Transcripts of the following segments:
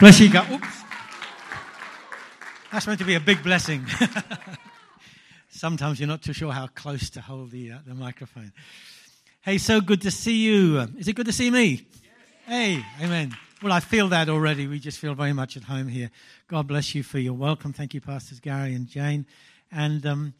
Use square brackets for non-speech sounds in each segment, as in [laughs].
Bless you, God. Oops. That's meant to be a big blessing. [laughs] Sometimes you're not too sure how close to hold the, uh, the microphone. Hey, so good to see you. Is it good to see me? Hey, amen. Well, I feel that already. We just feel very much at home here. God bless you for your welcome. Thank you, Pastors Gary and Jane. And um,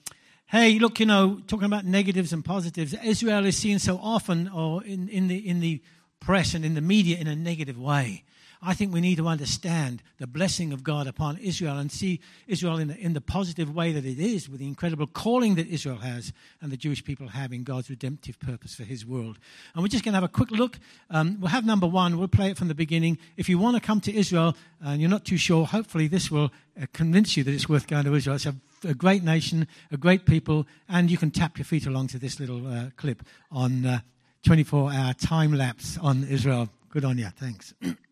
hey, look, you know, talking about negatives and positives, Israel is seen so often, or in, in the in the press and in the media, in a negative way. I think we need to understand the blessing of God upon Israel and see Israel in the, in the positive way that it is, with the incredible calling that Israel has and the Jewish people have in God's redemptive purpose for His world. And we're just going to have a quick look. Um, we'll have number one. We'll play it from the beginning. If you want to come to Israel and you're not too sure, hopefully this will uh, convince you that it's worth going to Israel. It's a, a, great nation, a great people, and you can tap your feet along to this little uh, clip on uh, 24 hour time lapse on Israel. Good on you. Thanks. [clears throat]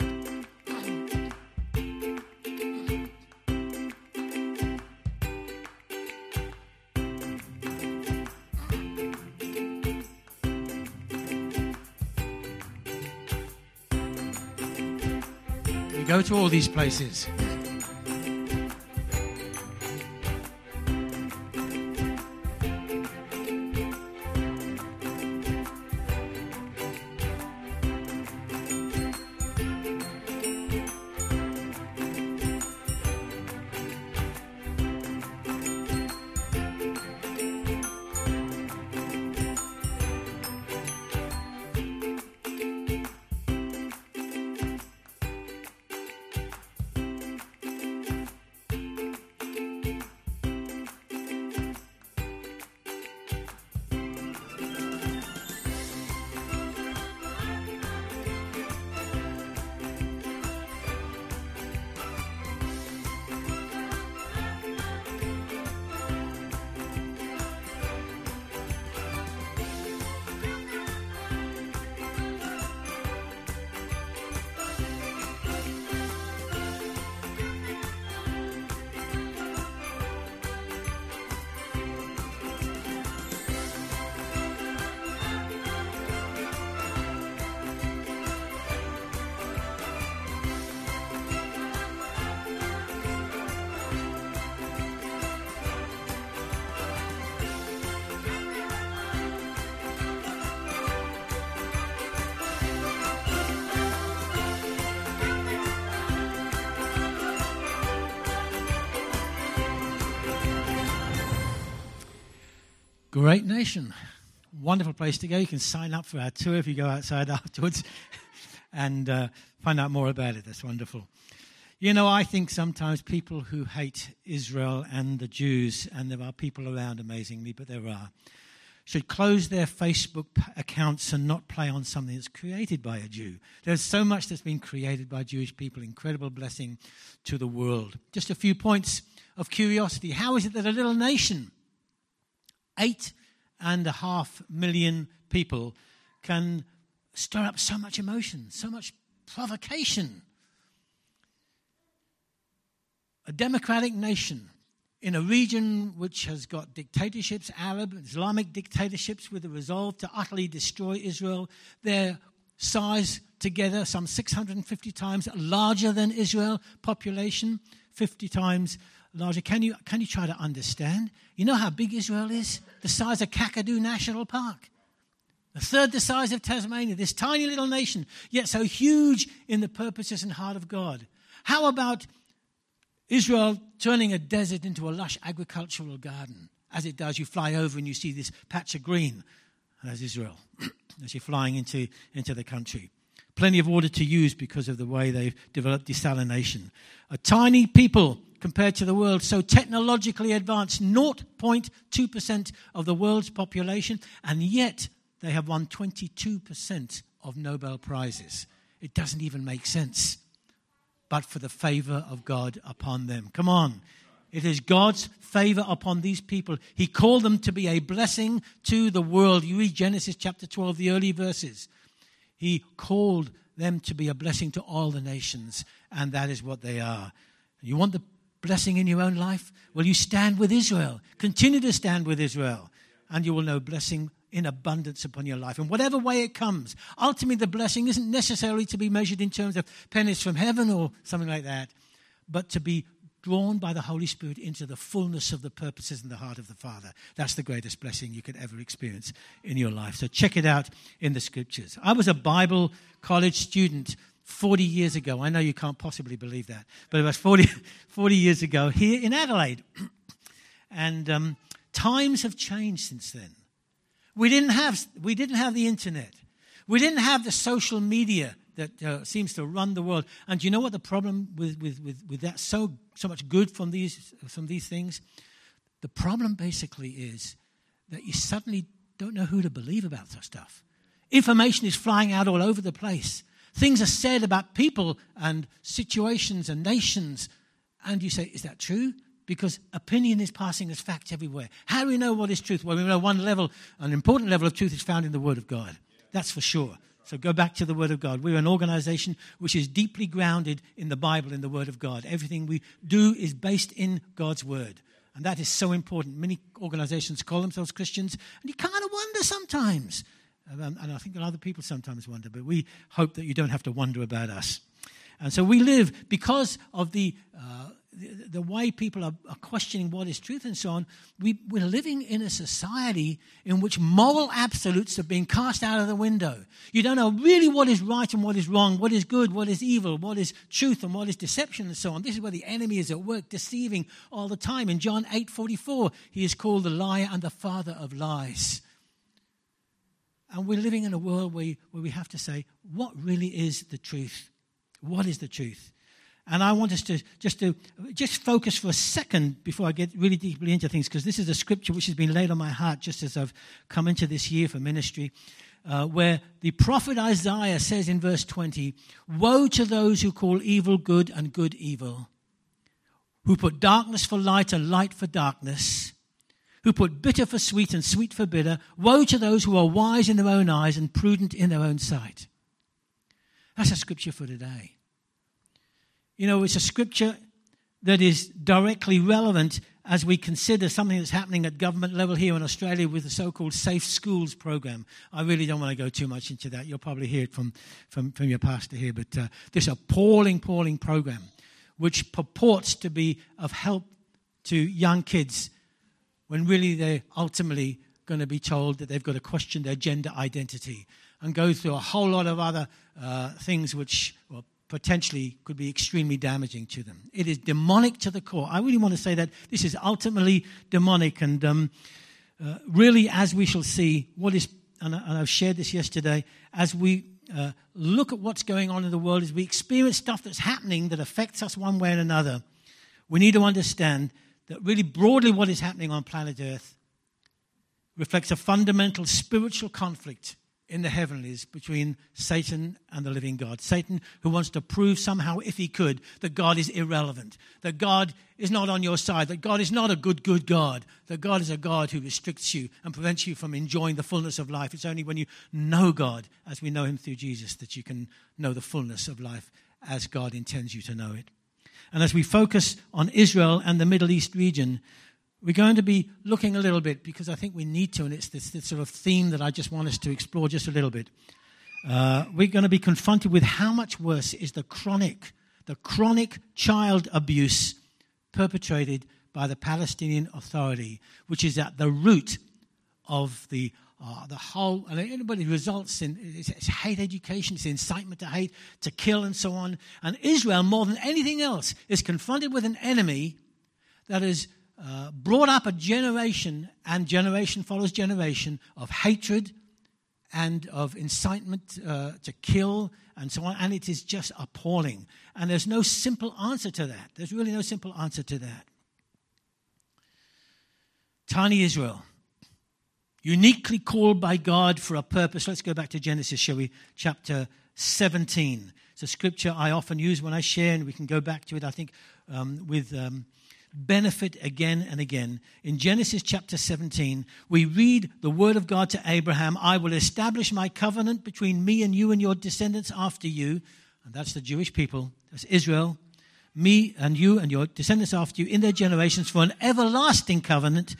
go to all these places. Great nation. Wonderful place to go. You can sign up for our tour if you go outside [laughs] afterwards and uh, find out more about it. That's wonderful. You know, I think sometimes people who hate Israel and the Jews, and there are people around amazingly, but there are, should close their Facebook accounts and not play on something that's created by a Jew. There's so much that's been created by Jewish people, incredible blessing to the world. Just a few points of curiosity. How is it that a little nation eight and a half million people can stir up so much emotion, so much provocation. A democratic nation in a region which has got dictatorships, Arab, Islamic dictatorships, with a resolve to utterly destroy Israel. Their size together, some 650 times larger than Israel, population 50 times larger. Can you, can you try to understand? You know how big Israel is? The size of Kakadu National Park. A third the size of Tasmania, this tiny little nation, yet so huge in the purposes and heart of God. How about Israel turning a desert into a lush agricultural garden? As it does, you fly over and you see this patch of green. That's Israel, [clears throat] as you're flying into, into the country. Plenty of water to use because of the way they've developed desalination. A tiny people compared to the world so technologically advanced 0.2% of the world's population, and yet they have won 22% of Nobel Prizes. It doesn't even make sense. But for the favor of God upon them. Come on. It is God's favor upon these people. He called them to be a blessing to the world. You read Genesis chapter 12, the early verses. He called them to be a blessing to all the nations, and that is what they are. You want the blessing in your own life? Will you stand with Israel? Continue to stand with Israel, and you will know blessing in abundance upon your life. And whatever way it comes, ultimately the blessing isn't necessarily to be measured in terms of pennies from heaven or something like that, but to be drawn by the Holy Spirit into the fullness of the purposes in the heart of the Father. That's the greatest blessing you could ever experience in your life. So check it out in the scriptures. I was a Bible college student 40 years ago. I know you can't possibly believe that, but it was 40, [laughs] 40 years ago here in Adelaide. [clears throat] and um, times have changed since then. We didn't have, we didn't have the internet. We didn't have the social media that uh, seems to run the world. And do you know what the problem with, with, with, with that so, so much good from these, from these things? The problem basically is that you suddenly don't know who to believe about such stuff. Information is flying out all over the place. Things are said about people and situations and nations. And you say, is that true? Because opinion is passing as fact everywhere. How do we know what is truth? Well, we know one level, an important level of truth is found in the Word of God. That's for sure. So go back to the Word of God. We're an organization which is deeply grounded in the Bible, in the Word of God. Everything we do is based in God's Word. And that is so important. Many organizations call themselves Christians, and you kind of wonder sometimes. Um, and I think other people sometimes wonder, but we hope that you don't have to wonder about us. And so we live because of the uh, the, the way people are, are, questioning what is truth and so on, we, we're living in a society in which moral absolutes are being cast out of the window. You don't know really what is right and what is wrong, what is good, what is evil, what is truth and what is deception and so on. This is where the enemy is at work, deceiving all the time. In John 8 44, he is called the liar and the father of lies. And we're living in a world where, where we have to say, what really is the truth? What is the truth? And I want us to just to just focus for a second before I get really deeply into things, because this is a scripture which has been laid on my heart just as I've come into this year for ministry, uh, where the prophet Isaiah says in verse 20, Woe to those who call evil good and good evil, who put darkness for light and light for darkness, who put bitter for sweet and sweet for bitter. Woe to those who are wise in their own eyes and prudent in their own sight. That's a scripture for today. You know, it's a scripture that is directly relevant as we consider something that's happening at government level here in Australia with the so called Safe Schools program. I really don't want to go too much into that. You'll probably hear it from, from, from your pastor here, but uh, this appalling, appalling program which purports to be of help to young kids when really they're ultimately going to be told that they've got to question their gender identity and go through a whole lot of other uh, things which, well, potentially could be extremely damaging to them. It is demonic to the core. I really want to say that this is ultimately demonic, and um, uh, really, as we shall see, what is, and, I, have shared this yesterday, as we uh, look at what's going on in the world, as we experience stuff that's happening that affects us one way or another, we need to understand that really broadly what is happening on planet Earth reflects a fundamental spiritual conflict in the heavenlies between Satan and the living God. Satan, who wants to prove somehow, if he could, that God is irrelevant, that God is not on your side, that God is not a good, good God, that God is a God who restricts you and prevents you from enjoying the fullness of life. It's only when you know God, as we know him through Jesus, that you can know the fullness of life as God intends you to know it. And as we focus on Israel and the Middle East region, we're going to be looking a little bit because I think we need to, and it's this, this sort of theme that I just want us to explore just a little bit. Uh, we're going to be confronted with how much worse is the chronic, the chronic child abuse perpetrated by the Palestinian Authority, which is at the root of the uh, the whole, and anybody results in it's, hate education, it's incitement to hate, to kill, and so on. And Israel, more than anything else, is confronted with an enemy that is uh, brought up a generation, and generation follows generation, of hatred and of incitement uh, to kill and so on. And it is just appalling. And there's no simple answer to that. There's really no simple answer to that. Tiny Israel, uniquely called by God for a purpose. Let's go back to Genesis, shall we? Chapter 17. It's a scripture I often use when I share, and we can go back to it, I think, um, with. Um, benefit again and again. In Genesis chapter 17, we read the word of God to Abraham I will establish my covenant between me and you and your descendants after you. And that's the Jewish people, that's Israel. Me and you and your descendants after you in their generations for an everlasting covenant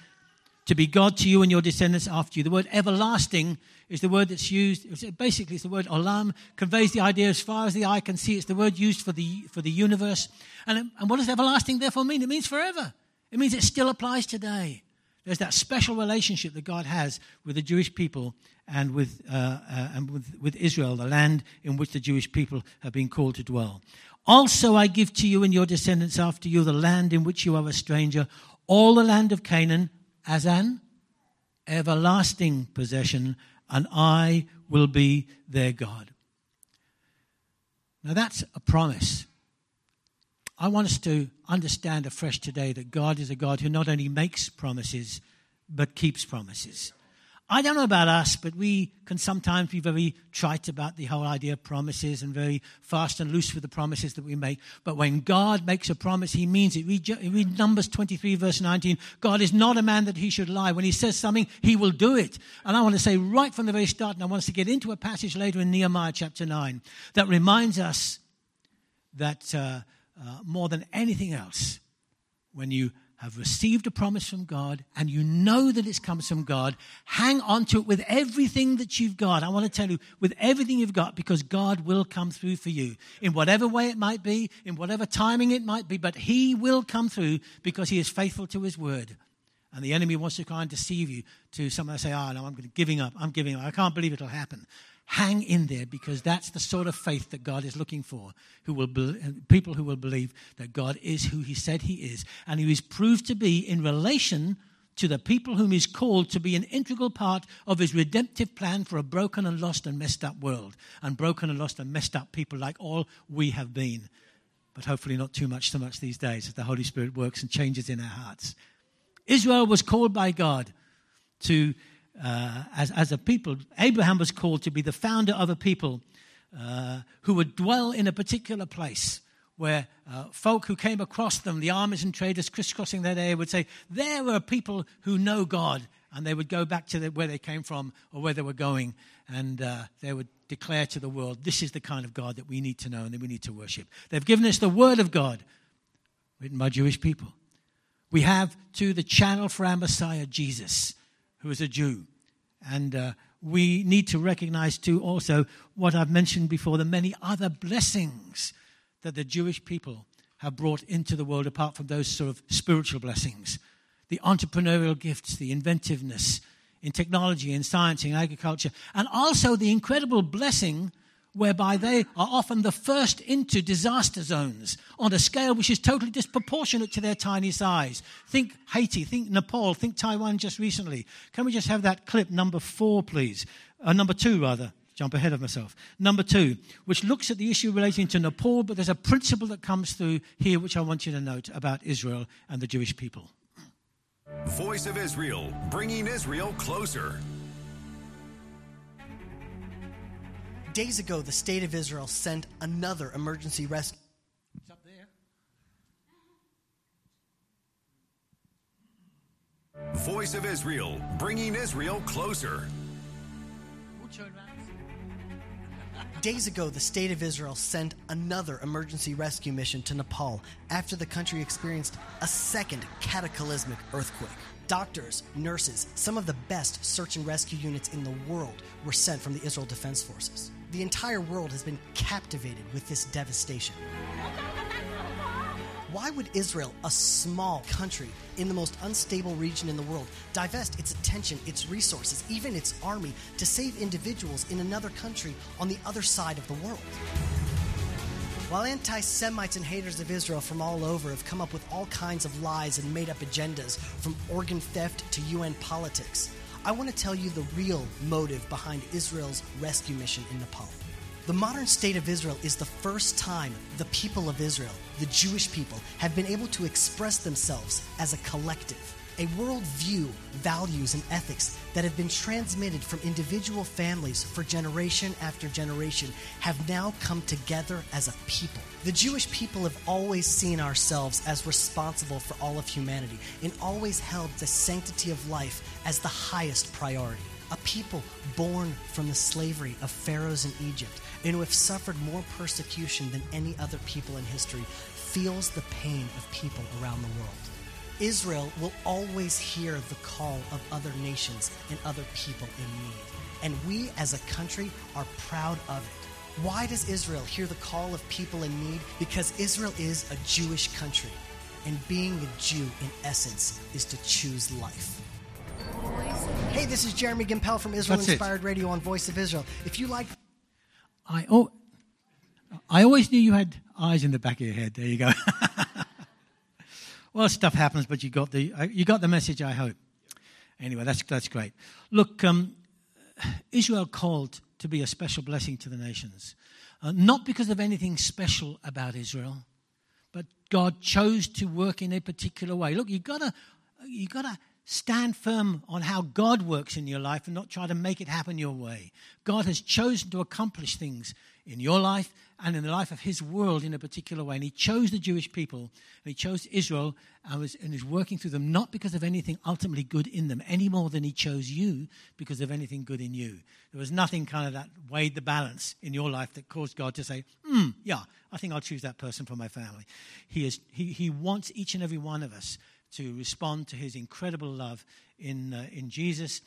to be God to you and your descendants after you. The word everlasting is the word that's used. Basically, it's the word olam, conveys the idea as far as the eye can see. It's the word used for the, for the universe. And, and what does everlasting therefore mean? It means forever. It means it still applies today. There's that special relationship that God has with the Jewish people and with, uh, uh, and with, with Israel, the land in which the Jewish people have been called to dwell. Also, I give to you and your descendants after you the land in which you are a stranger, all the land of Canaan as an everlasting possession, and I will be their God. Now that's a promise. I want us to understand afresh today that God is a God who not only makes promises, but keeps promises. I don't know about us, but we can sometimes be very trite about the whole idea of promises and very fast and loose with the promises that we make. But when God makes a promise, he means it. Read, read Numbers 23, verse 19. God is not a man that he should lie. When he says something, he will do it. And I want to say right from the very start, and I want us to get into a passage later in Nehemiah chapter 9 that reminds us that uh, uh, more than anything else, when you have received a promise from God and you know that it comes from God, hang on to it with everything that you've got. I want to tell you, with everything you've got, because God will come through for you in whatever way it might be, in whatever timing it might be, but He will come through because He is faithful to His word. And the enemy wants to try and deceive you to somehow say, oh, no, I'm giving up. I'm giving up. I can't believe it'll happen. Hang in there because that's the sort of faith that God is looking for. Who will be, uh, people who will believe that God is who He said He is, and who is proved to be in relation to the people whom He's called to be an integral part of His redemptive plan for a broken and lost and messed up world, and broken and lost and messed up people like all we have been. But hopefully, not too much, so much these days as the Holy Spirit works and changes in our hearts. Israel was called by God to uh, as, as a people. Abraham was called to be the founder of a people uh, who would dwell in a particular place where uh, folk who came across them, the armies and traders crisscrossing their day, would say, There were people who know God. And they would go back to the, where they came from or where they were going, and uh, they would declare to the world, This is the kind of God that we need to know and that we need to worship. They've given us the Word of God, written by Jewish people. We have, too, the channel for our Messiah, Jesus who is a Jew. And uh, we need to recognize, too, also what I've mentioned before the many other blessings that the Jewish people have brought into the world, apart from those sort of spiritual blessings the entrepreneurial gifts, the inventiveness in technology, in science, in agriculture, and also the incredible blessing whereby they are often the first into disaster zones on a scale which is totally disproportionate to their tiny size. Think Haiti, think Nepal, think Taiwan just recently. Can we just have that clip number four, please? Uh, number two, rather. Jump ahead of myself. Number two, which looks at the issue relating to Nepal, but there's a principle that comes through here which I want you to note about Israel and the Jewish people. Voice of Israel, bringing Israel closer. Days ago, the state of Israel sent another emergency rescue. It's up there. Voice of Israel, bringing Israel closer. Days ago, the state of Israel sent another emergency rescue mission to Nepal after the country experienced a second cataclysmic earthquake. Doctors, nurses, some of the best search and rescue units in the world were sent from the Israel Defense Forces the entire world has been captivated with this devastation. Why would Israel, a small country in the most unstable region in the world, divest its attention, its resources, even its army to save individuals in another country on the other side of the world? While anti Semites and haters of Israel from all over have come up with all kinds of lies and made up agendas, from organ theft to UN politics, I want to tell you the real motive behind Israel's rescue mission in Nepal. The modern state of Israel is the first time the people of Israel, the Jewish people, have been able to express themselves as a collective a worldview, values, and ethics that have been transmitted from individual families for generation after generation have now come together as a people. The Jewish people have always seen ourselves as responsible for all of humanity and always held the sanctity of life as the highest priority. A people born from the slavery of pharaohs in Egypt and who have suffered more persecution than any other people in history feels the pain of people around the world. Israel will always hear the call of other nations and other people in need. And we as a country are proud of it. Why does Israel hear the call of people in need? Because Israel is a Jewish country. And being a Jew, in essence, is to choose life. Hey, this is Jeremy Gimpel from Israel That's it. Inspired Radio on Voice of Israel. If you like I, oh, I always knew you had eyes in the back of your head. There you go. [laughs] well, stuff happens, but you got the, uh, you got the message, I hope. Anyway, that's, that's great. Look, um, Israel called to be a special blessing to the nations. Uh, not because of anything special about Israel, but God chose to work in a particular way. Look, you've got to you got to stand firm on how God works in your life and not try to make it happen your way. God has chosen to accomplish things in your life and in the life of his world in a particular way. And he chose the Jewish people and he chose Israel and, was, and is working through them not because of anything ultimately good in them, any more than he chose you because of anything good in you. There was nothing kind of that weighed the balance in your life that caused God to say, hmm, yeah, I think I'll choose that person for my family. He, is, he, he wants each and every one of us to respond to his incredible love in, uh, in Jesus.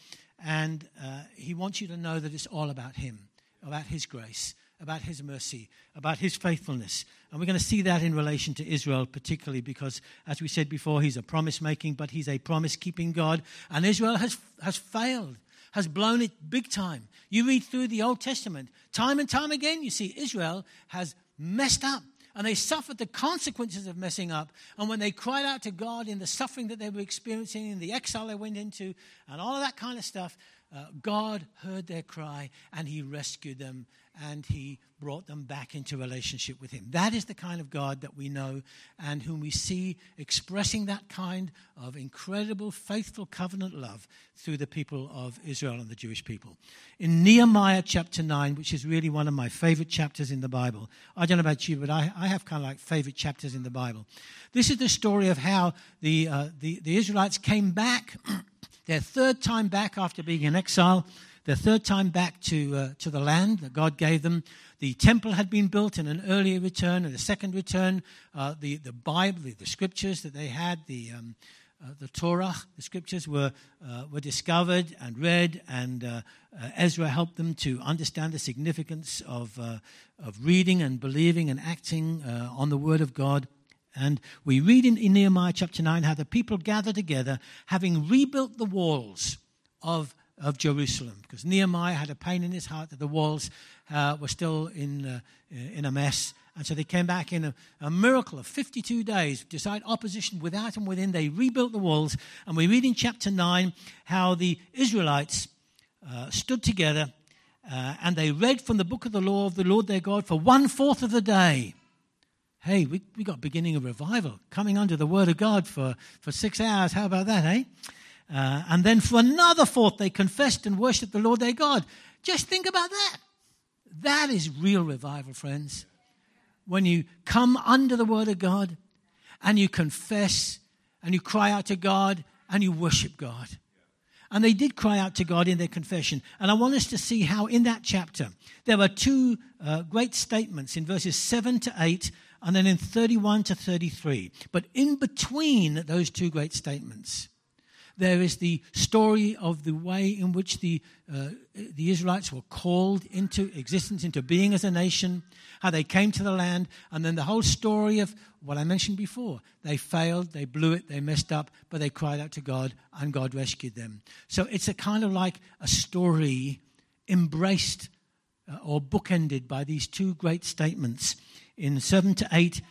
And uh, he wants you to know that it's all about him, about his grace, about his mercy, about his faithfulness. And we're going to see that in relation to Israel, particularly because, as we said before, he's a promise making, but he's a promise keeping God. And Israel has, has failed, has blown it big time. You read through the Old Testament, time and time again, you see Israel has messed up and they suffered the consequences of messing up. And when they cried out to God in the suffering that they were experiencing, in the exile they went into, and all of that kind of stuff, uh, God heard their cry and He rescued them and He brought them back into relationship with Him. That is the kind of God that we know and whom we see expressing that kind of incredible, faithful covenant love through the people of Israel and the Jewish people. In Nehemiah chapter 9, which is really one of my favorite chapters in the Bible, I don't know about you, but I, I have kind of like favorite chapters in the Bible. This is the story of how the, uh, the, the Israelites came back. [clears throat] their third time back after being in exile, their third time back to, uh, to the land that God gave them. The temple had been built in an earlier return, and the second return, uh, the, the Bible, the, the, scriptures that they had, the, um, uh, the Torah, the scriptures were, uh, were discovered and read, and uh, uh, Ezra helped them to understand the significance of, of reading and believing and acting on the Word of God. And we read in, in, Nehemiah chapter 9 how the people gather together, having rebuilt the walls of, of Jerusalem. Because Nehemiah had a pain in his heart that the walls uh, were still in, uh, in a mess. And so they came back in a, a, miracle of 52 days, despite opposition without and within. They rebuilt the walls. And we read in chapter 9 how the Israelites uh, stood together uh, and they read from the book of the law of the Lord their God for one fourth of the day hey, we, we got beginning of revival coming under the word of God for, for six hours. How about that, eh? Uh, and then for another fourth, they confessed and worshiped the Lord their God. Just think about that. That is real revival, friends. When you come under the word of God and you confess and you cry out to God and you worship God. And they did cry out to God in their confession. And I want us to see how in that chapter there were two uh, great statements in verses 7 to 8 and then in 31 to 33. But in between those two great statements, there is the story of the way in which the, uh, the Israelites were called into existence, into being as a nation, how they came to the land, and then the whole story of what I mentioned before. They failed, they blew it, they messed up, but they cried out to God, and God rescued them. So it's a kind of like a story embraced uh, or bookended by these two great statements in 7 to 8.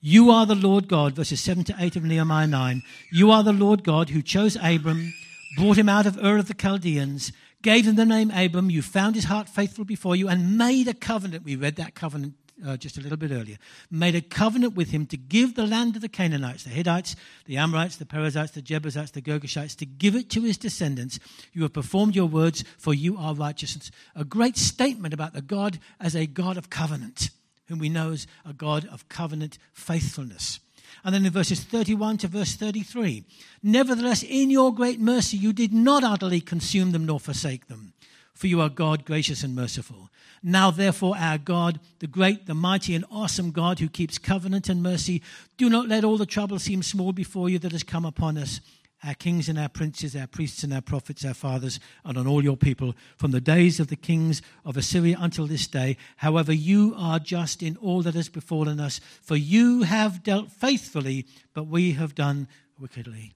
You are the Lord God, verses 7 to 8 of Nehemiah 9. You are the Lord God who chose Abram, brought him out of Ur of the Chaldeans, gave him the name Abram. You found his heart faithful before you and made a covenant. We read that covenant uh, just a little bit earlier. Made a covenant with him to give the land of the Canaanites, the Hittites, the Amorites, the Perizzites, the Jebusites, the Girgashites, to give it to his descendants. You have performed your words, for you are righteousness. A great statement about the God as a God of covenant whom we know as a God of covenant faithfulness. And then in verses 31 to verse 33, nevertheless, in your great mercy, you did not utterly consume them nor forsake them. for you are God, gracious and merciful. Now, therefore, our God, the great, the mighty, and awesome God who keeps covenant and mercy, do not let all the trouble seem small before you that has come upon us, our kings and our princes, our priests and our prophets, our fathers, and on all your people, from the days of the kings of Assyria until this day. However, you are just in all that has befallen us, for you have dealt faithfully, but we have done wickedly.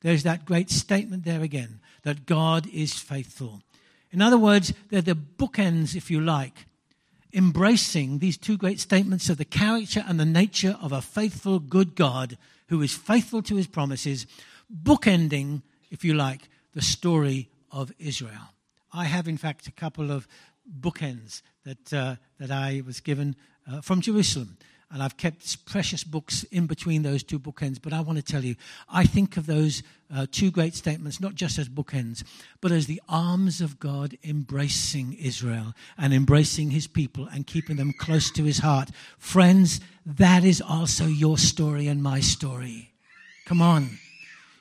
There's that great statement there again that God is faithful. In other words, they're the bookends, if you like, embracing these two great statements of the character and the nature of a faithful, good God who is faithful to his promises, bookending, if you like, the story of Israel. I have, in fact, a couple of bookends that, uh, that I was given uh, from Jerusalem and I've kept precious books in between those two bookends. But I want to tell you, I think of those uh, two great statements not just as bookends, but as the arms of God embracing Israel and embracing his people and keeping them close to his heart. Friends, that is also your story and my story. Come on.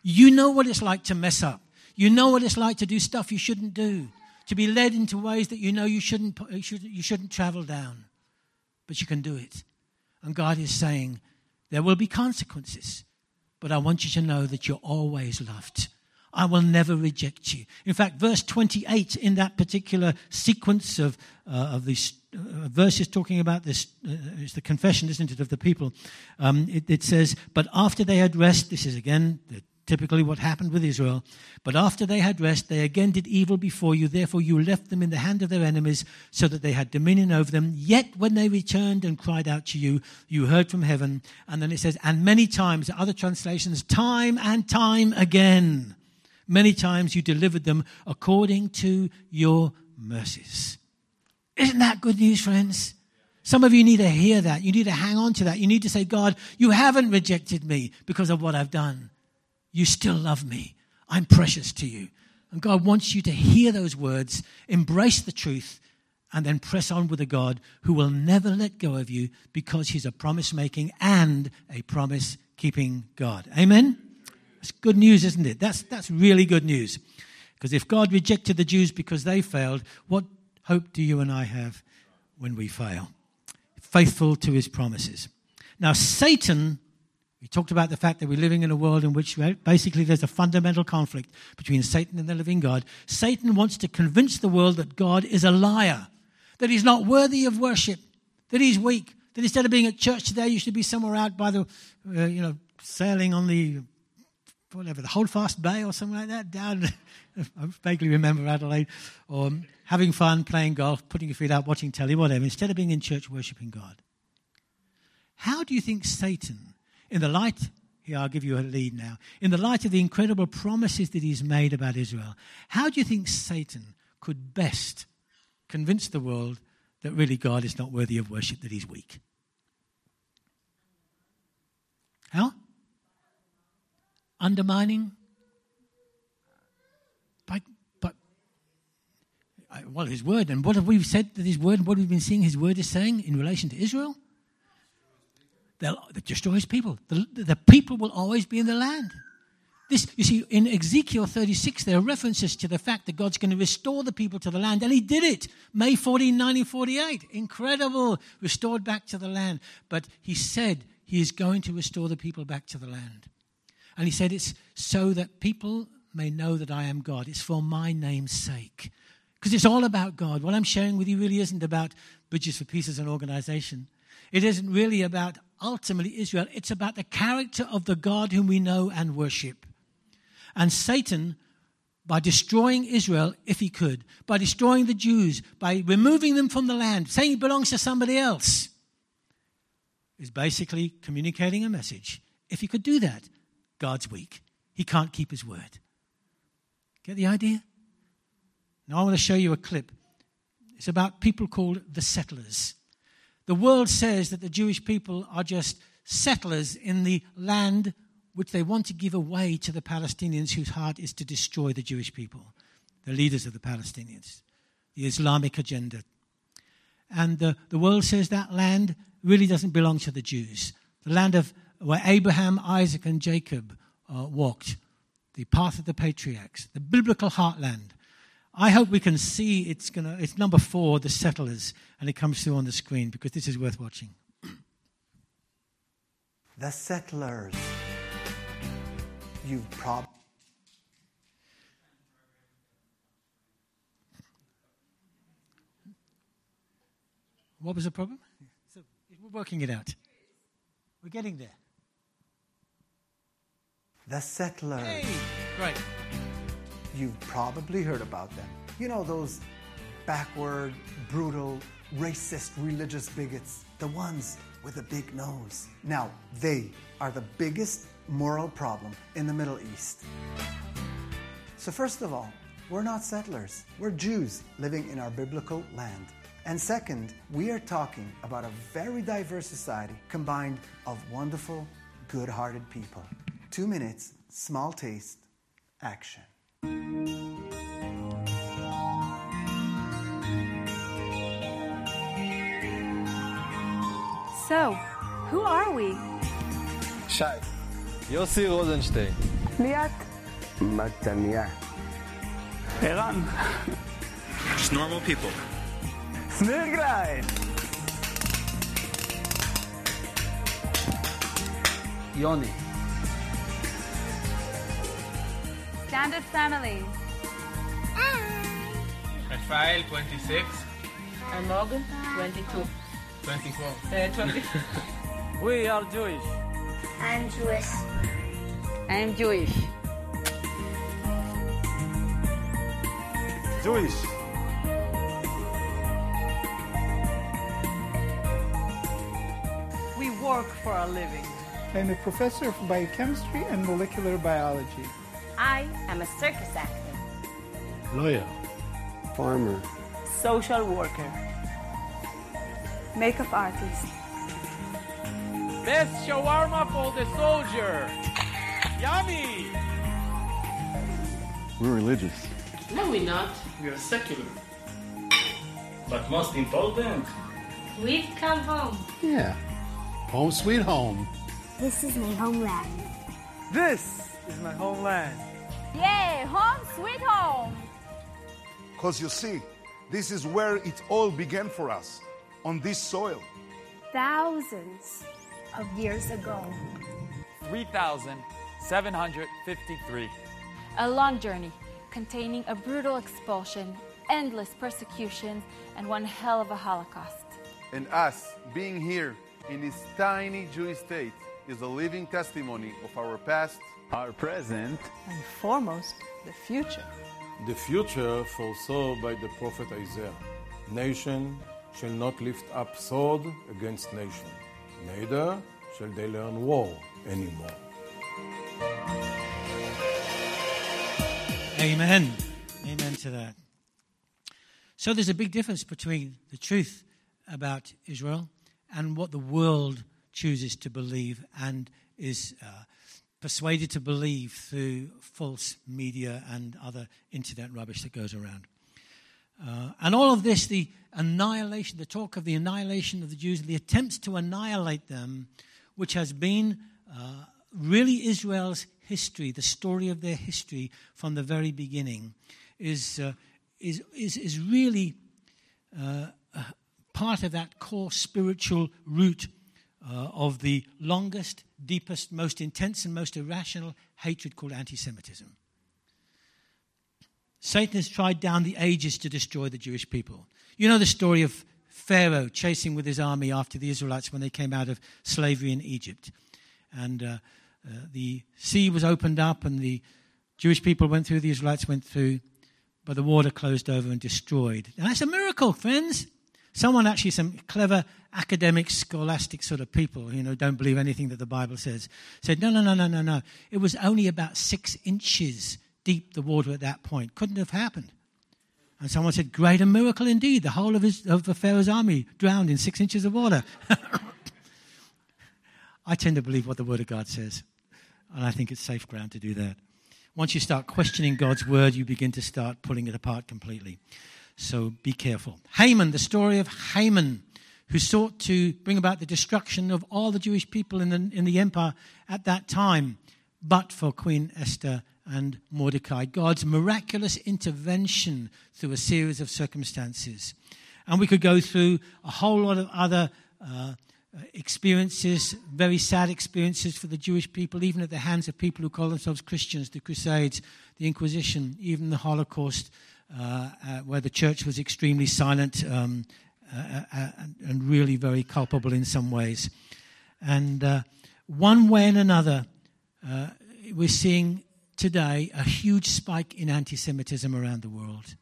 You know what it's like to mess up. You know what it's like to do stuff you shouldn't do, to be led into ways that you know you shouldn't, you shouldn't, travel down. But you can do it. And God is saying, there will be consequences, but I want you to know that you're always loved. I will never reject you. In fact, verse 28 in that particular sequence of, uh, of these uh, verses talking about this, uh, it's the confession, isn't it, of the people. Um, it, it, says, But after they had rest, this is again the typically what happened with Israel. But after they had rest, they again did evil before you. Therefore, you left them in the hand of their enemies, so that they had dominion over them. Yet, when they returned and cried out to you, you heard from heaven. And then it says, and many times, other translations, time and time again, many times you delivered them according to your mercies. Isn't that good news, friends? Some of you need to hear that. You need to hang on to that. You need to say, God, you haven't rejected me because of what I've done. You still love me. I'm precious to you. And God wants you to hear those words, embrace the truth, and then press on with a God who will never let go of you because he's a promise making and a promise keeping God. Amen? That's good news, isn't it? That's, that's really good news. Because if God rejected the Jews because they failed, what hope do you and I have when we fail? Faithful to his promises. Now, Satan we talked about the fact that we're living in a world in which basically there's a fundamental conflict between Satan and the living God. Satan wants to convince the world that God is a liar, that he's not worthy of worship, that he's weak, that instead of being at church today, you should be somewhere out by the, uh, you know, sailing on the, whatever, the Holdfast Bay or something like that, down, [laughs] I vaguely remember Adelaide, or having fun, playing golf, putting your feet out, watching telly, whatever, instead of being in church worshiping God. How do you think Satan in the light, here I'll give you a lead now, in the light of the incredible promises that he's made about Israel, how do you think Satan could best convince the world that really God is not worthy of worship, that he's weak? How? Undermining? By, by, well, his word. And what have we said that his word, what we've been seeing his word is saying in relation to Israel? They'll destroy his people. The, the people will always be in the land. This, you see, in Ezekiel 36, there are references to the fact that God's going to restore the people to the land, and He did it. May 14, 1948. Incredible. Restored back to the land. But He said He is going to restore the people back to the land. And He said it's so that people may know that I am God. It's for my name's sake. Because it's all about God. What I'm sharing with you really isn't about Bridges for Peace as an organization. It isn't really about ultimately Israel. It's about the character of the God whom we know and worship. And Satan, by destroying Israel, if he could, by destroying the Jews, by removing them from the land, saying it belongs to somebody else, is basically communicating a message. If he could do that, God's weak. He can't keep his word. Get the idea? Now I want to show you a clip. It's about people called the settlers. The world says that the Jewish people are just settlers in the land which they want to give away to the Palestinians, whose heart is to destroy the Jewish people, the leaders of the Palestinians, the Islamic agenda. And the, the world says that land really doesn't belong to the Jews. The land of where Abraham, Isaac, and Jacob uh, walked, the path of the patriarchs, the biblical heartland. I hope we can see it's gonna. It's number four, the settlers, and it comes through on the screen because this is worth watching. [clears throat] The settlers. You've probably What was the problem? So we're working it out. We're getting there. the settlers. Hey, great. You've probably heard about them. You know, those backward, brutal, racist, religious bigots, the ones with a big nose. Now, they are the biggest moral problem in the Middle East. So, first of all, we're not settlers, we're Jews living in our biblical land. And second, we are talking about a very diverse society combined of wonderful, good hearted people. Two minutes, small taste, action. So, who are we? Shai. Yossi Rosenstein. Liat. Matania. Eran. Just normal people. Snurgleit. Yoni. Standard family. Rafael, 26. And Morgan, 22. 24. Uh, 20. [laughs] We are Jewish. I'm Jewish. I'm Jewish. Jewish. We work for a living. I'm a professor of biochemistry and molecular biology. I am a circus actor. Lawyer. Farmer. Social worker. Makeup artist. Best shawarma for the soldier. Yummy. We're religious. No, we're not. We are secular. But most important, We've come home. Yeah. Home sweet home. This is my homeland. This is my homeland. Yay! Home sweet home! Because you see, this is where it all began for us, on this soil. Thousands of years ago. 3,753. A long journey containing a brutal expulsion, endless persecutions, and one hell of a Holocaust. And us being here in this tiny Jewish state is a living testimony of our past, our present, And foremost, the future. The future foresaw by the prophet Isaiah. Nation shall not lift up sword against nation, neither shall they learn war anymore. Amen. Amen to that. So there's a big difference between the truth about Israel and what the world chooses to believe and is uh, persuaded to believe through false media and other internet rubbish that goes around. Uh, and all of this, the annihilation, the talk of the annihilation of the Jews, the attempts to annihilate them, which has been uh, really Israel's history, the story of their history from the very beginning, is, uh, is, is, is really uh, part of that core spiritual root uh, of the longest, deepest, most intense, and most irrational hatred called anti Semitism. Satan has tried down the ages to destroy the Jewish people. You know the story of Pharaoh chasing with his army after the Israelites when they came out of slavery in Egypt. And uh, uh, the sea was opened up, and the Jewish people went through, the Israelites went through, but the water closed over and destroyed. And that's a miracle, friends. Someone actually, some clever academic, scholastic sort of people, you know, don't believe anything that the Bible says, said, no, no, no, no, no, no. It was only about six inches deep, the water at that point. Couldn't have happened. And someone said, great a miracle indeed. The whole of, his, of the Pharaoh's army drowned in six inches of water. [laughs] I tend to believe what the Word of God says. And I think it's safe ground to do that. Once you start questioning God's Word, you begin to start pulling it apart completely. So be careful. Haman, the story of Haman, who sought to bring about the destruction of all the Jewish people in the, in the empire at that time, but for Queen Esther and Mordecai, God's miraculous intervention through a series of circumstances. And we could go through a whole lot of other uh, experiences, very sad experiences for the Jewish people, even at the hands of people who call themselves Christians, the Crusades, the Inquisition, even the Holocaust, uh, uh, where the church was extremely silent um, and really very culpable in some ways. And uh, one way and another, uh, we're seeing today a huge spike in anti Semitism around the world.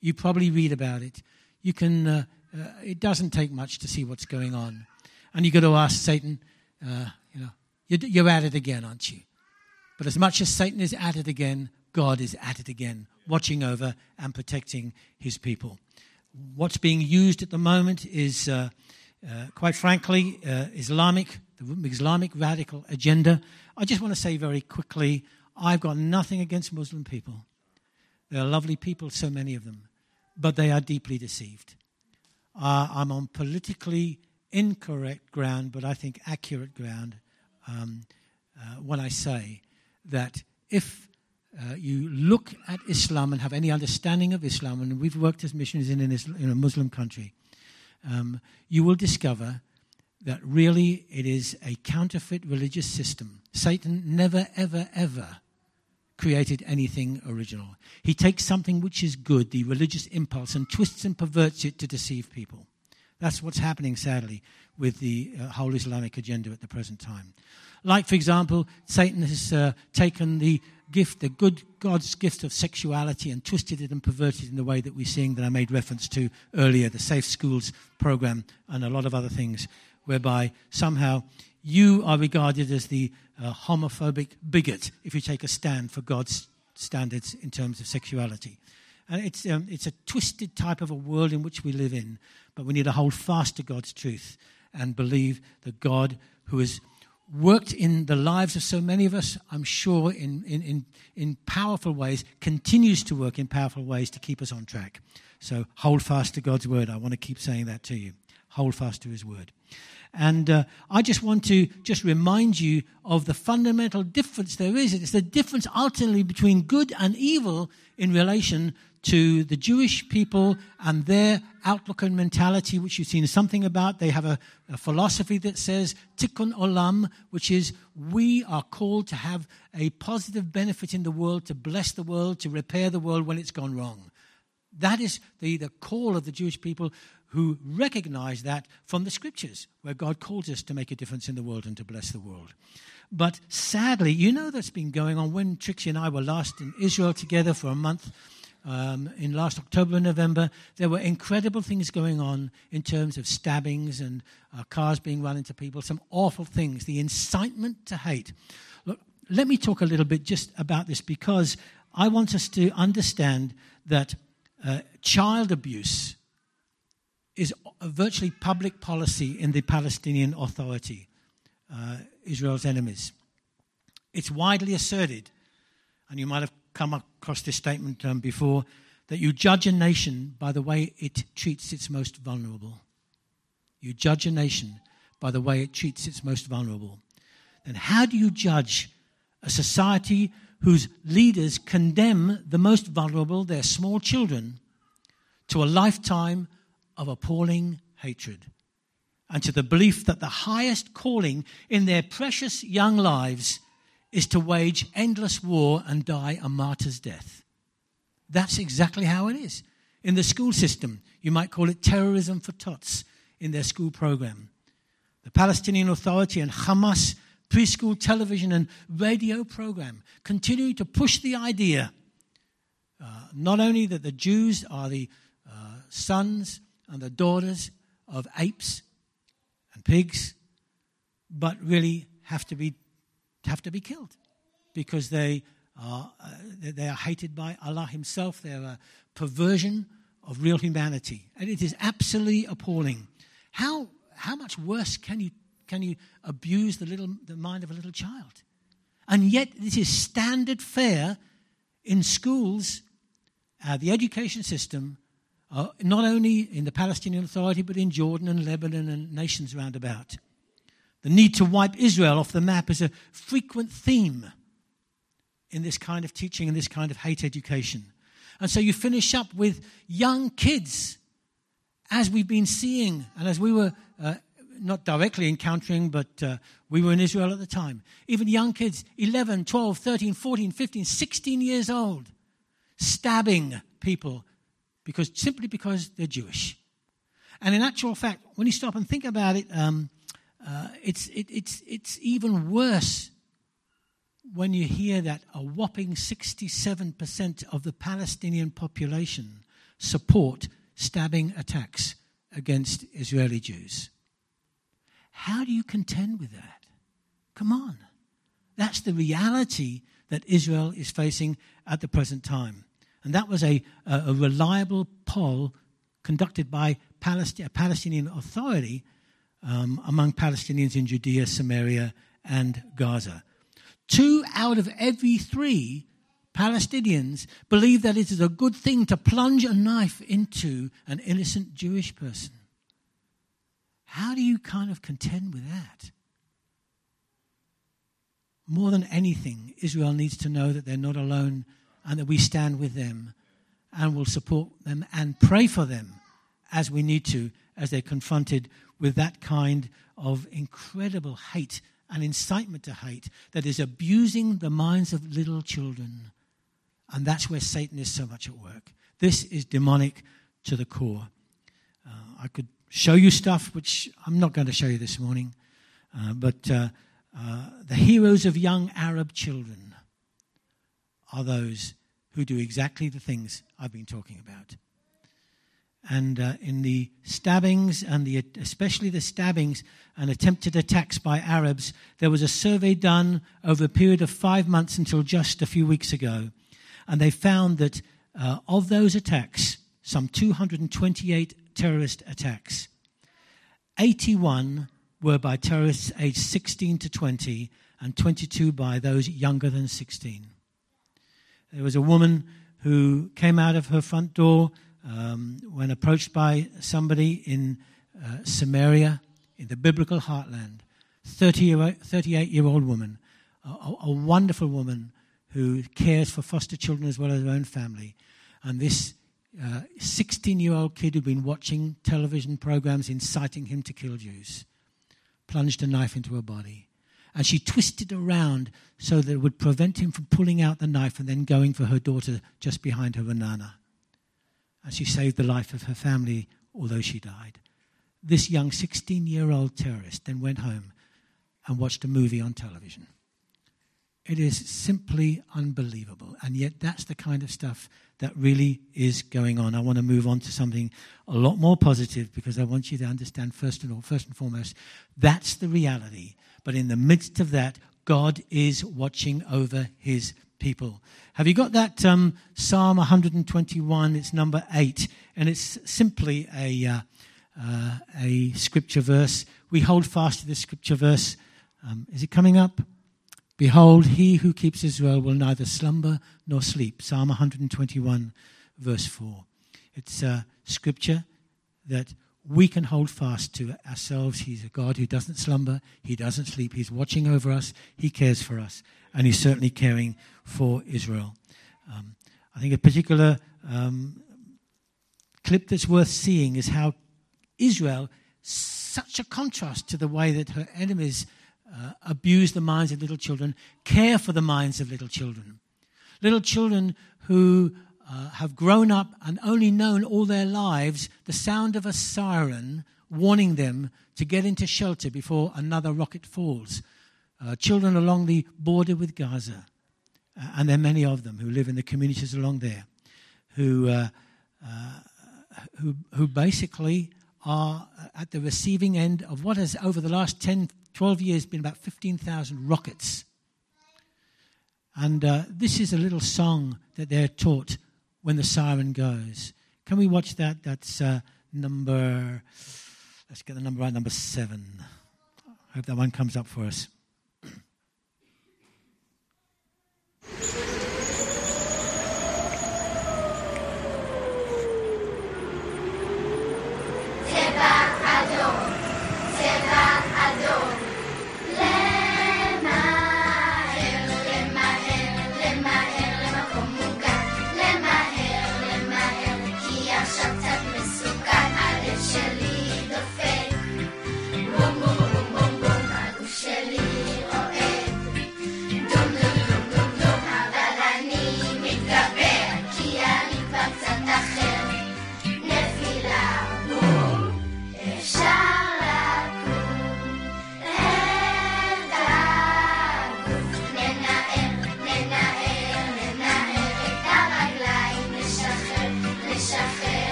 You probably read about it. You can, uh, uh, it doesn't take much to see what's going on. And you've got to ask Satan, uh, you know, you're, you're at it again, aren't you? But as much as Satan is at it again, God is at it again, watching over and protecting his people. What's being used at the moment is, uh, uh, quite frankly, uh, Islamic, the Islamic radical agenda. I just want to say very quickly I've got nothing against Muslim people. They're lovely people, so many of them, but they are deeply deceived. Uh, I'm on politically incorrect ground, but I think accurate ground um, uh, when I say that if uh, you look at Islam and have any understanding of Islam, and we've worked as missionaries in, in a Muslim country, um, you will discover that really it is a counterfeit religious system. Satan never, ever, ever created anything original. He takes something which is good, the religious impulse, and twists and perverts it to deceive people. That's what's happening, sadly, with the uh, whole Islamic agenda at the present time. Like, for example, Satan has uh, taken the gift, the good God's gift of sexuality, and twisted it and perverted it in the way that we're seeing that I made reference to earlier, the Safe Schools program, and a lot of other things, whereby somehow you are regarded as the uh, homophobic bigot if you take a stand for God's standards in terms of sexuality. And it's, um, it's a twisted type of a world in which we live in, but we need to hold fast to God's truth and believe that God, who has worked in the lives of so many of us, I'm sure, in, in, in, in powerful ways, continues to work in powerful ways to keep us on track. So hold fast to God's word. I want to keep saying that to you. Hold fast to his word. And uh, I just want to just remind you of the fundamental difference there is. It's the difference ultimately between good and evil in relation to the Jewish people and their outlook and mentality, which you've seen something about. They have a, a, philosophy that says tikkun olam, which is we are called to have a positive benefit in the world, to bless the world, to repair the world when it's gone wrong. That is the, the call of the Jewish people who recognize that from the scriptures, where God calls us to make a difference in the world and to bless the world. But sadly, you know that's been going on. When Trixie and I were last in Israel together for a month, um, in last October and November, there were incredible things going on in terms of stabbings and uh, cars being run into people, some awful things, the incitement to hate. Look, let me talk a little bit just about this because I want us to understand that uh, child abuse is virtually public policy in the Palestinian Authority, uh, Israel's enemies. It's widely asserted, and you might have come across this statement um, before, that you judge a nation by the way it treats its most vulnerable. You judge a nation by the way it treats its most vulnerable. Then how do you judge a society whose leaders condemn the most vulnerable, their small children, to a lifetime of appalling hatred and to the belief that the highest calling in their precious young lives is to wage endless war and die a martyr's death. That's exactly how it is. In the school system, you might call it terrorism for tots in their school program. The Palestinian Authority and Hamas preschool television and radio program continue to push the idea uh, not only that the Jews are the uh, sons and the daughters of apes and pigs, but really have to be, have to be killed because they are, uh, they are hated by Allah Himself. They're a perversion of real humanity. And it is absolutely appalling. How, how much worse can you, can you abuse the, little, the mind of a little child? And yet, this is standard fare in schools, uh, the education system, uh, not only in the Palestinian Authority, but in Jordan and Lebanon and nations round about. The need to wipe Israel off the map is a frequent theme in this kind of teaching and this kind of hate education. And so you finish up with young kids, as we've been seeing, and as we were uh, not directly encountering, but uh, we were in Israel at the time. Even young kids, 11, 12, 13, 14, 15, 16 years old, stabbing people because simply because they're Jewish. And in actual fact, when you stop and think about it, um, uh, it's, it, it's, it's even worse when you hear that a whopping 67% of the Palestinian population support stabbing attacks against Israeli Jews. How do you contend with that? Come on. That's the reality that Israel is facing at the present time. And that was a, a, a reliable poll conducted by Palest- a Palestinian authority um, among Palestinians in Judea, Samaria, and Gaza. Two out of every three Palestinians believe that it is a good thing to plunge a knife into an innocent Jewish person. How do you kind of contend with that? More than anything, Israel needs to know that they're not alone and that we stand with them and will support them and pray for them as we need to as they're confronted with that kind of incredible hate and incitement to hate that is abusing the minds of little children. And that's where Satan is so much at work. This is demonic to the core. Uh, I could show you stuff which I'm not going to show you this morning, uh, but uh, uh the heroes of young Arab children are those who do exactly the things I've been talking about and uh, in the stabbings and the especially the stabbings and attempted attacks by Arabs, there was a survey done over a period of five months until just a few weeks ago, and they found that uh, of those attacks, some 228 terrorist attacks, 81 were by terrorists aged 16 to 20, and 22 by those younger than 16. There was a woman who came out of her front door um, when approached by somebody in uh, Samaria, in the biblical heartland, 30 38 year old woman, a, a, wonderful woman who cares for foster children as well as her own family. And this 16 uh, year old kid who'd been watching television programs inciting him to kill Jews plunged a knife into her body. And she twisted around so that it would prevent him from pulling out the knife and then going for her daughter just behind her banana and she saved the life of her family, although she died. This young 16 year old terrorist then went home and watched a movie on television. It is simply unbelievable. And yet, that's the kind of stuff that really is going on. I want to move on to something a lot more positive because I want you to understand, first and all, first and foremost, that's the reality. But in the midst of that, God is watching over his people. Have you got that um, Psalm 121? It's number eight, and it's simply a, uh, uh, a scripture verse. We hold fast to this scripture verse. Um, is it coming up? Behold, he who keeps Israel will neither slumber nor sleep. Psalm 121, verse 4. It's a scripture that we can hold fast to ourselves. He's a God who doesn't slumber, He doesn't sleep. He's watching over us, He cares for us, and He's certainly caring for Israel. Um, I think a particular um, clip that's worth seeing is how Israel, such a contrast to the way that her enemies uh, abuse the minds of little children, care for the minds of little children. Little children who uh, have grown up and only known all their lives the sound of a siren warning them to get into shelter before another rocket falls. Uh, children along the border with Gaza, uh, and there are many of them who live in the communities along there, who, uh, uh, who, who basically are at the receiving end of what has, over the last 10, 12 years, been about 15,000 rockets. And uh, this is a little song that they're taught when the siren goes. Can we watch that? That's number, let's get the number right, number seven. I hope that one comes up for us.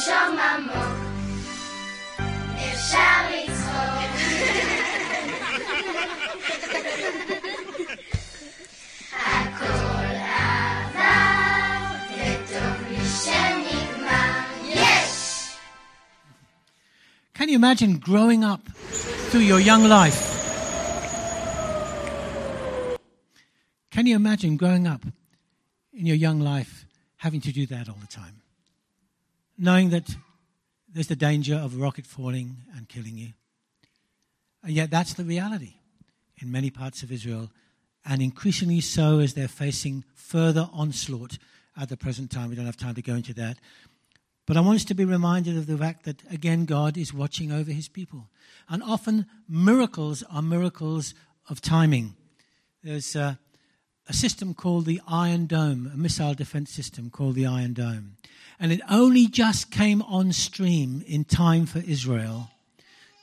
לנשום עמוק, אפשר לצחוק. הכל עבר, וטוב לי שנגמר. יש! Can you imagine growing up through your young life? Can you imagine growing up in your young life having to do that all the time? Knowing that there's the danger of a rocket falling and killing you. And yet, that's the reality in many parts of Israel, and increasingly so as they're facing further onslaught at the present time. We don't have time to go into that. But I want us to be reminded of the fact that, again, God is watching over his people. And often miracles are miracles of timing. There's uh, a system called the Iron Dome, a missile defense system called the Iron Dome. And it only just came on stream in time for Israel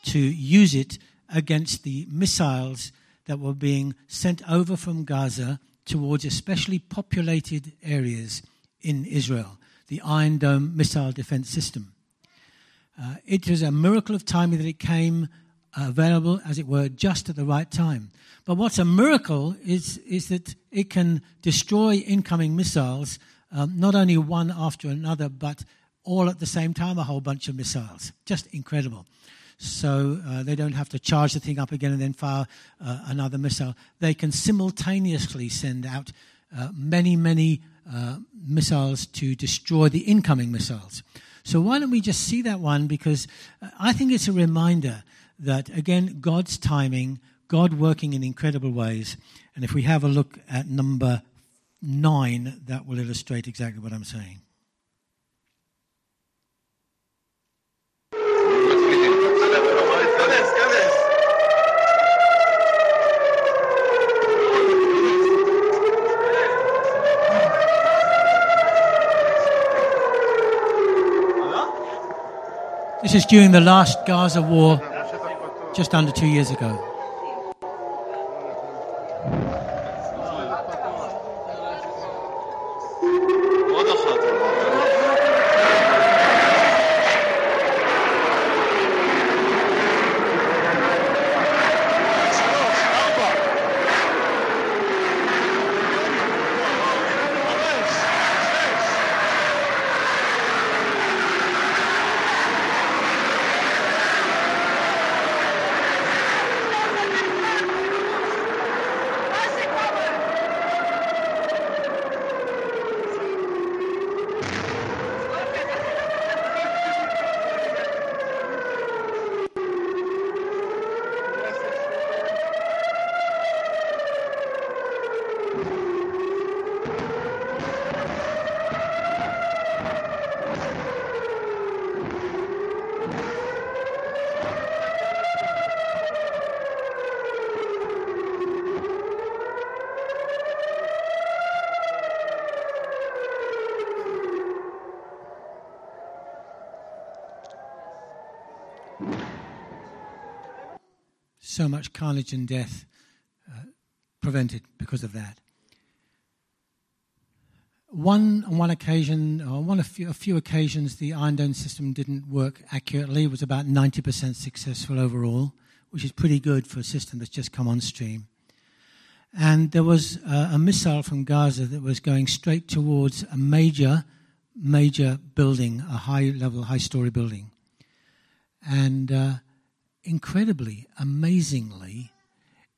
to use it against the missiles that were being sent over from Gaza towards especially populated areas in Israel, the Iron Dome missile defense system. Uh, it was a miracle of timing that it came available, as it were, just at the right time. But what's a miracle is, is that it can destroy incoming missiles, um, not only one after another, but all at the same time, a whole bunch of missiles. Just incredible. So uh, they don't have to charge the thing up again and then fire uh, another missile. They can simultaneously send out uh, many, many uh, missiles to destroy the incoming missiles. So why don't we just see that one? Because uh, I think it's a reminder that, again, God's timing, God working in incredible ways. And if we have a look at number nine, that will illustrate exactly what I'm saying. This is during the last Gaza war, just under two years ago. So much carnage and death uh, prevented because of that. One on one occasion, or one a few, a few occasions, the Iron Dome system didn't work accurately. It was about 90% successful overall, which is pretty good for a system that's just come on stream. And there was uh, a missile from Gaza that was going straight towards a major, major building, a high level, high story building. And uh, incredibly, amazingly,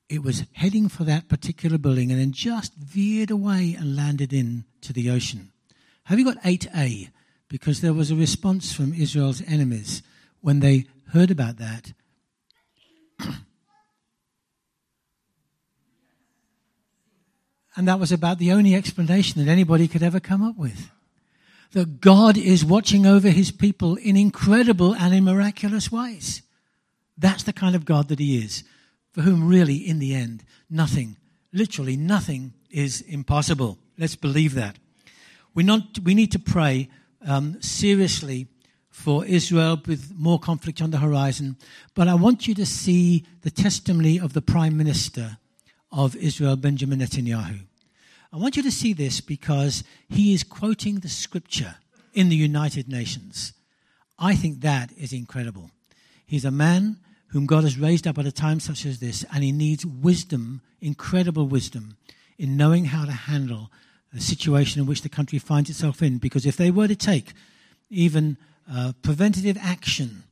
it was heading for that particular building and then just veered away and landed into the ocean. Have you got 8A? Because there was a response from Israel's enemies when they heard about that. [clears throat] and that was about the only explanation that anybody could ever come up with. That God is watching over his people in incredible and in miraculous ways. That's the kind of God that He is, for whom really, in the end, nothing, literally nothing, is impossible. Let's believe that. We, not, we need to pray um, seriously for Israel with more conflict on the horizon. But I want you to see the testimony of the Prime Minister of Israel, Benjamin Netanyahu. I want you to see this because he is quoting the scripture in the United Nations. I think that is incredible. He's a man whom God has raised up at a time such as this, and he needs wisdom, incredible wisdom, in knowing how to handle the situation in which the country finds itself in. Because if they were to take even uh, preventative action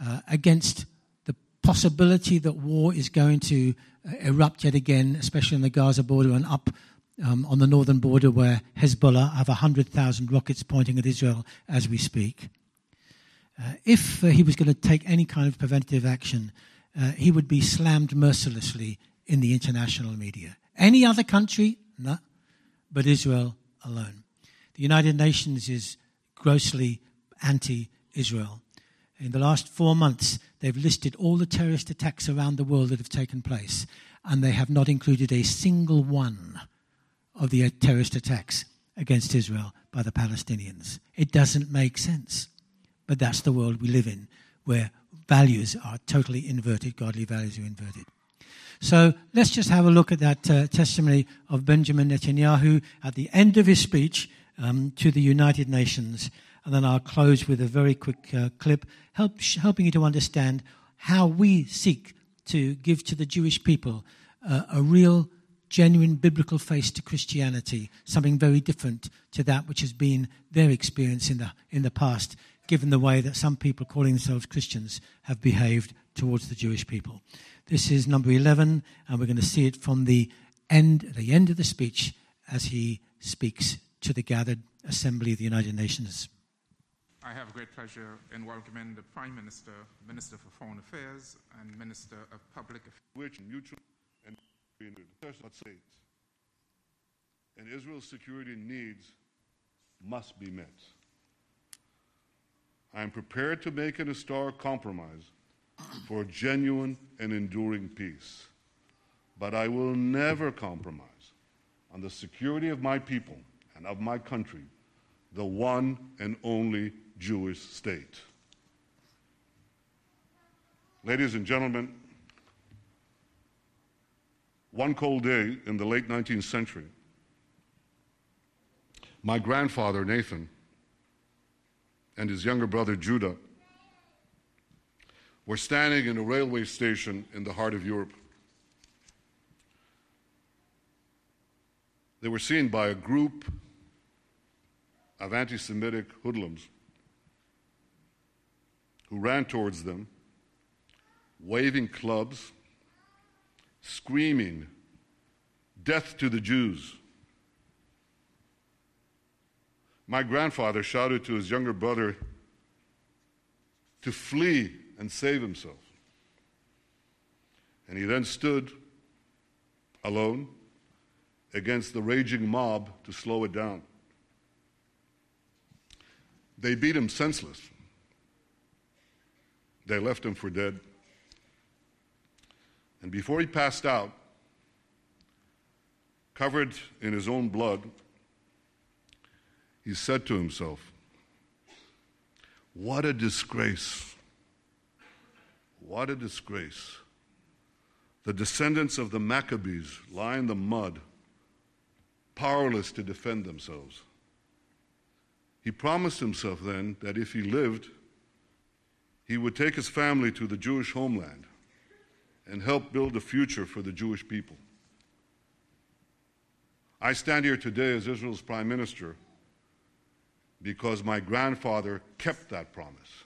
uh, against the possibility that war is going to uh, erupt yet again, especially on the Gaza border and up um, on the northern border where Hezbollah have 100,000 rockets pointing at Israel as we speak. Uh, if uh, he was going to take any kind of preventative action, uh, he would be slammed mercilessly in the international media. Any other country, no, but Israel alone. The United Nations is grossly anti Israel. In the last four months, they've listed all the terrorist attacks around the world that have taken place, and they have not included a single one of the terrorist attacks against Israel by the Palestinians. It doesn't make sense. But that's the world we live in, where values are totally inverted, godly values are inverted. So let's just have a look at that uh, testimony of Benjamin Netanyahu at the end of his speech um, to the United Nations. And then I'll close with a very quick uh, clip help, helping you to understand how we seek to give to the Jewish people uh, a real, genuine biblical face to Christianity, something very different to that which has been their experience in the, in the past given the way that some people calling themselves Christians have behaved towards the Jewish people. This is number 11, and we're going to see it from the end, the end of the speech as he speaks to the gathered assembly of the United Nations. I have great pleasure in welcoming the Prime Minister, Minister for Foreign Affairs, and Minister of Public Affairs. Which mutual and state. And Israel's security needs must be met. I am prepared to make an historic compromise for genuine and enduring peace. But I will never compromise on the security of my people and of my country, the one and only Jewish state. Ladies and gentlemen, one cold day in the late 19th century, my grandfather, Nathan, and his younger brother Judah were standing in a railway station in the heart of Europe. They were seen by a group of anti Semitic hoodlums who ran towards them, waving clubs, screaming, Death to the Jews. My grandfather shouted to his younger brother to flee and save himself. And he then stood alone against the raging mob to slow it down. They beat him senseless. They left him for dead. And before he passed out, covered in his own blood, he said to himself, What a disgrace! What a disgrace. The descendants of the Maccabees lie in the mud, powerless to defend themselves. He promised himself then that if he lived, he would take his family to the Jewish homeland and help build a future for the Jewish people. I stand here today as Israel's prime minister because my grandfather kept that promise.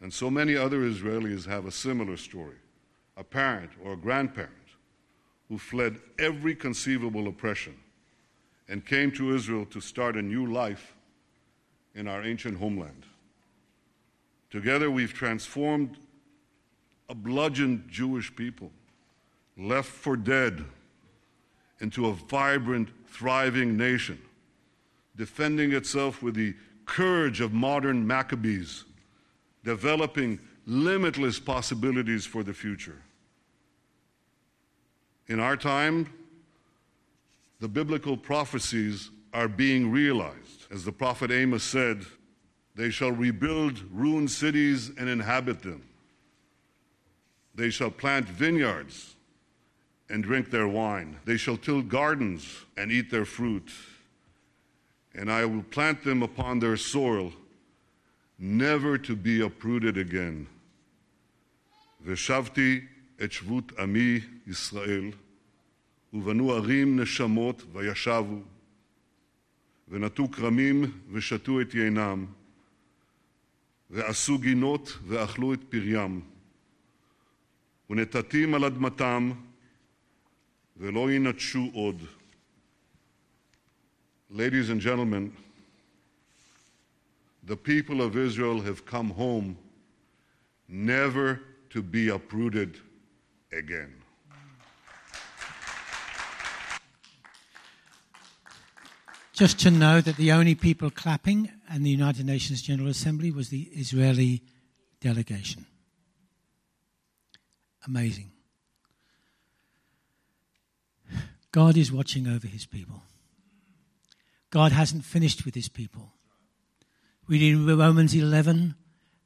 And so many other Israelis have a similar story a parent or a grandparent who fled every conceivable oppression and came to Israel to start a new life in our ancient homeland. Together, we've transformed a bludgeoned Jewish people, left for dead, into a vibrant, thriving nation defending itself with the courage of modern Maccabees, developing limitless possibilities for the future. In our time, the biblical prophecies are being realized. As the prophet Amos said, they shall rebuild ruined cities and inhabit them. They shall plant vineyards and drink their wine. They shall till gardens and eat their fruit and I will plant them upon their soil, never to be uprooted again. ושבתי את שבות עמי ישראל, ובנו ערים נשמות וישבו, ונטו כרמים ושתו את יינם, ועשו גינות ואכלו את פריים, ונטטים על אדמתם, ולא ינטשו עוד. Ladies and gentlemen, the people of Israel have come home never to be uprooted again. Just to know that the only people clapping in the United Nations General Assembly was the Israeli delegation. Amazing. God is watching over his people. God hasn't finished with his people. We read in Romans 11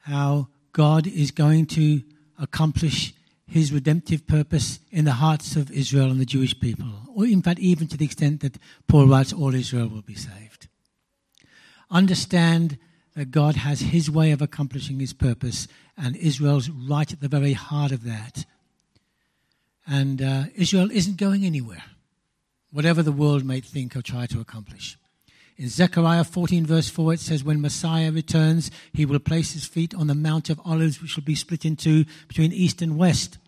how God is going to accomplish his redemptive purpose in the hearts of Israel and the Jewish people, or in fact, even to the extent that Paul writes, all Israel will be saved. Understand that God has his way of accomplishing his purpose, and Israel's right at the very heart of that. And uh, Israel isn't going anywhere, whatever the world may think or try to accomplish. In Zechariah 14, verse 4, it says, When Messiah returns, he will place his feet on the Mount of Olives, which will be split in two between east and west.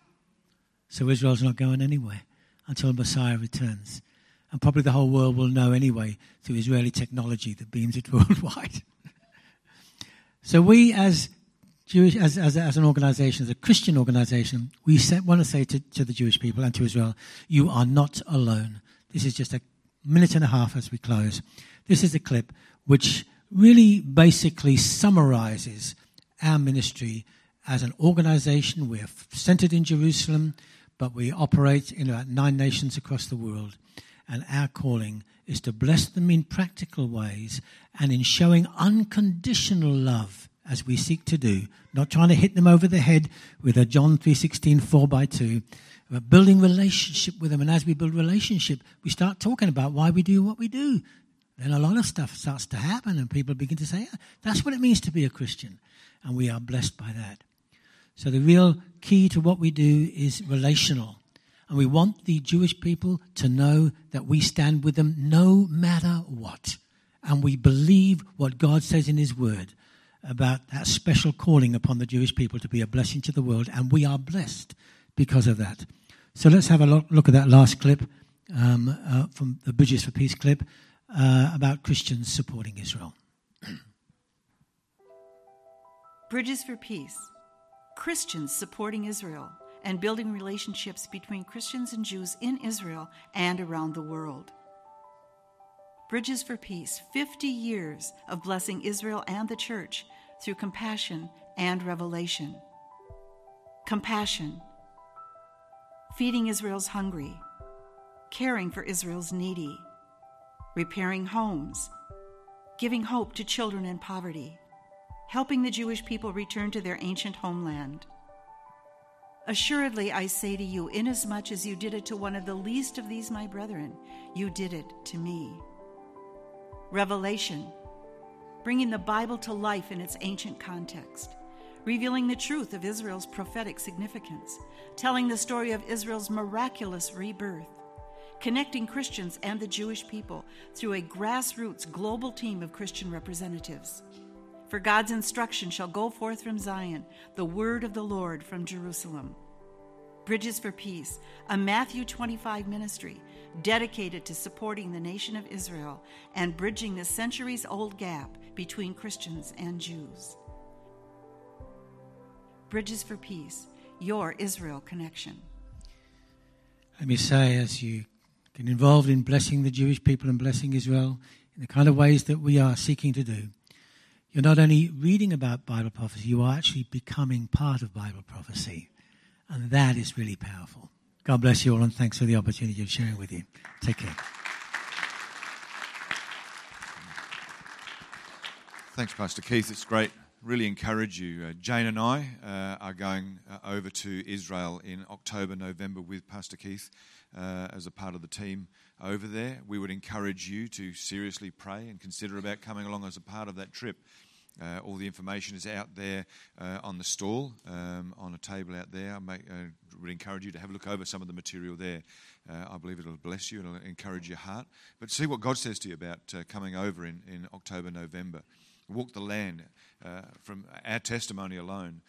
So Israel's not going anywhere until Messiah returns. And probably the whole world will know anyway through Israeli technology that beams it [laughs] worldwide. so we, as Jewish, as, as, as an organization, as a Christian organization, we say, want to say to, to the Jewish people and to Israel, you are not alone. This is just a minute and a half as we close. This is a clip which really basically summarizes our ministry as an organization. We're centered in Jerusalem, but we operate in about nine nations across the world. And our calling is to bless them in practical ways and in showing unconditional love as we seek to do, not trying to hit them over the head with a John 3.16 4 by 2, but building relationship with them. And as we build relationship, we start talking about why we do what we do then a lot of stuff starts to happen and people begin to say, yeah, that's what it means to be a Christian. And we are blessed by that. So the real key to what we do is relational. And we want the Jewish people to know that we stand with them no matter what. And we believe what God says in His Word about that special calling upon the Jewish people to be a blessing to the world. And we are blessed because of that. So let's have a look at that last clip um, uh, from the Bridges for Peace clip uh, about Christians supporting Israel. Bridges for Peace Christians supporting Israel and building relationships between Christians and Jews in Israel and around the world. Bridges for Peace 50 years of blessing Israel and the church through compassion and revelation. Compassion, feeding Israel's hungry, caring for Israel's needy repairing homes, giving hope to children in poverty, helping the Jewish people return to their ancient homeland. Assuredly, I say to you, inasmuch as you did it to one of the least of these my brethren, you did it to me. Revelation, bringing the Bible to life in its ancient context, revealing the truth of Israel's prophetic significance, telling the story of Israel's miraculous rebirth, connecting Christians and the Jewish people through a grassroots global team of Christian representatives. For God's instruction shall go forth from Zion, the word of the Lord from Jerusalem. Bridges for Peace, a Matthew 25 ministry dedicated to supporting the nation of Israel and bridging the centuries old gap between Christians and Jews. Bridges for Peace, your Israel connection. Let me say, as you involved in blessing the Jewish people and blessing Israel in the kind of ways that we are seeking to do, you're not only reading about Bible prophecy, you are actually becoming part of Bible prophecy. And that is really powerful. God bless you all and thanks for the opportunity of sharing with you. Take care. Thanks, Pastor Keith. It's great. Really encourage you. Uh, Jane and I uh, are going uh, over to Israel in October, November with Pastor Keith uh, as a part of the team over there. We would encourage you to seriously pray and consider about coming along as a part of that trip. Uh, all the information is out there uh, on the stall, um, on a table out there. I uh, would encourage you to have a look over some of the material there. Uh, I believe it'll bless you, it'll encourage your heart. But see what God says to you about uh, coming over in, in October, November. Walk the land. From our testimony alone,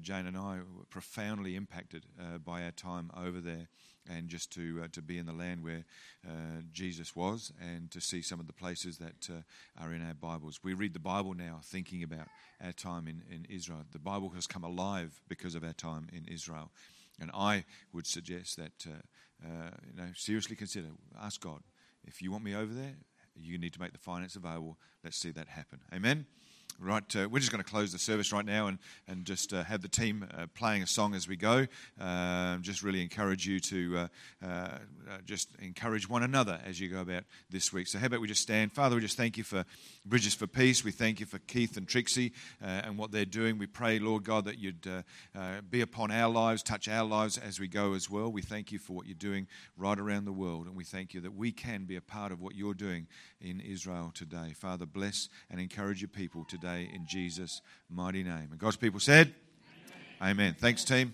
Jane and I were profoundly impacted by our time over there and just to uh, to be in the land where uh, Jesus was, and to see some of the places that uh, are in our Bibles. We read the Bible now, thinking about our time in, in Israel. The Bible has come alive because of our time in Israel, and I would suggest that uh, uh, you know seriously consider, ask God if you want me over there. You need to make the finance available. Let's see that happen. Amen. Right, uh, we're just going to close the service right now and, and just uh, have the team uh, playing a song as we go. Um, just really encourage you to uh, uh, uh, just encourage one another as you go about this week. So, how about we just stand? Father, we just thank you for Bridges for Peace. We thank you for Keith and Trixie and what they're doing. We pray, Lord God, that you'd be upon our lives, touch our lives as we go as well. We thank you for what you're doing right around the world, and we thank you that we can be a part of what you're doing in Israel today. Father, bless and encourage your people today in Jesus' mighty name. And God's people said, Amen. Amen. Thanks, team.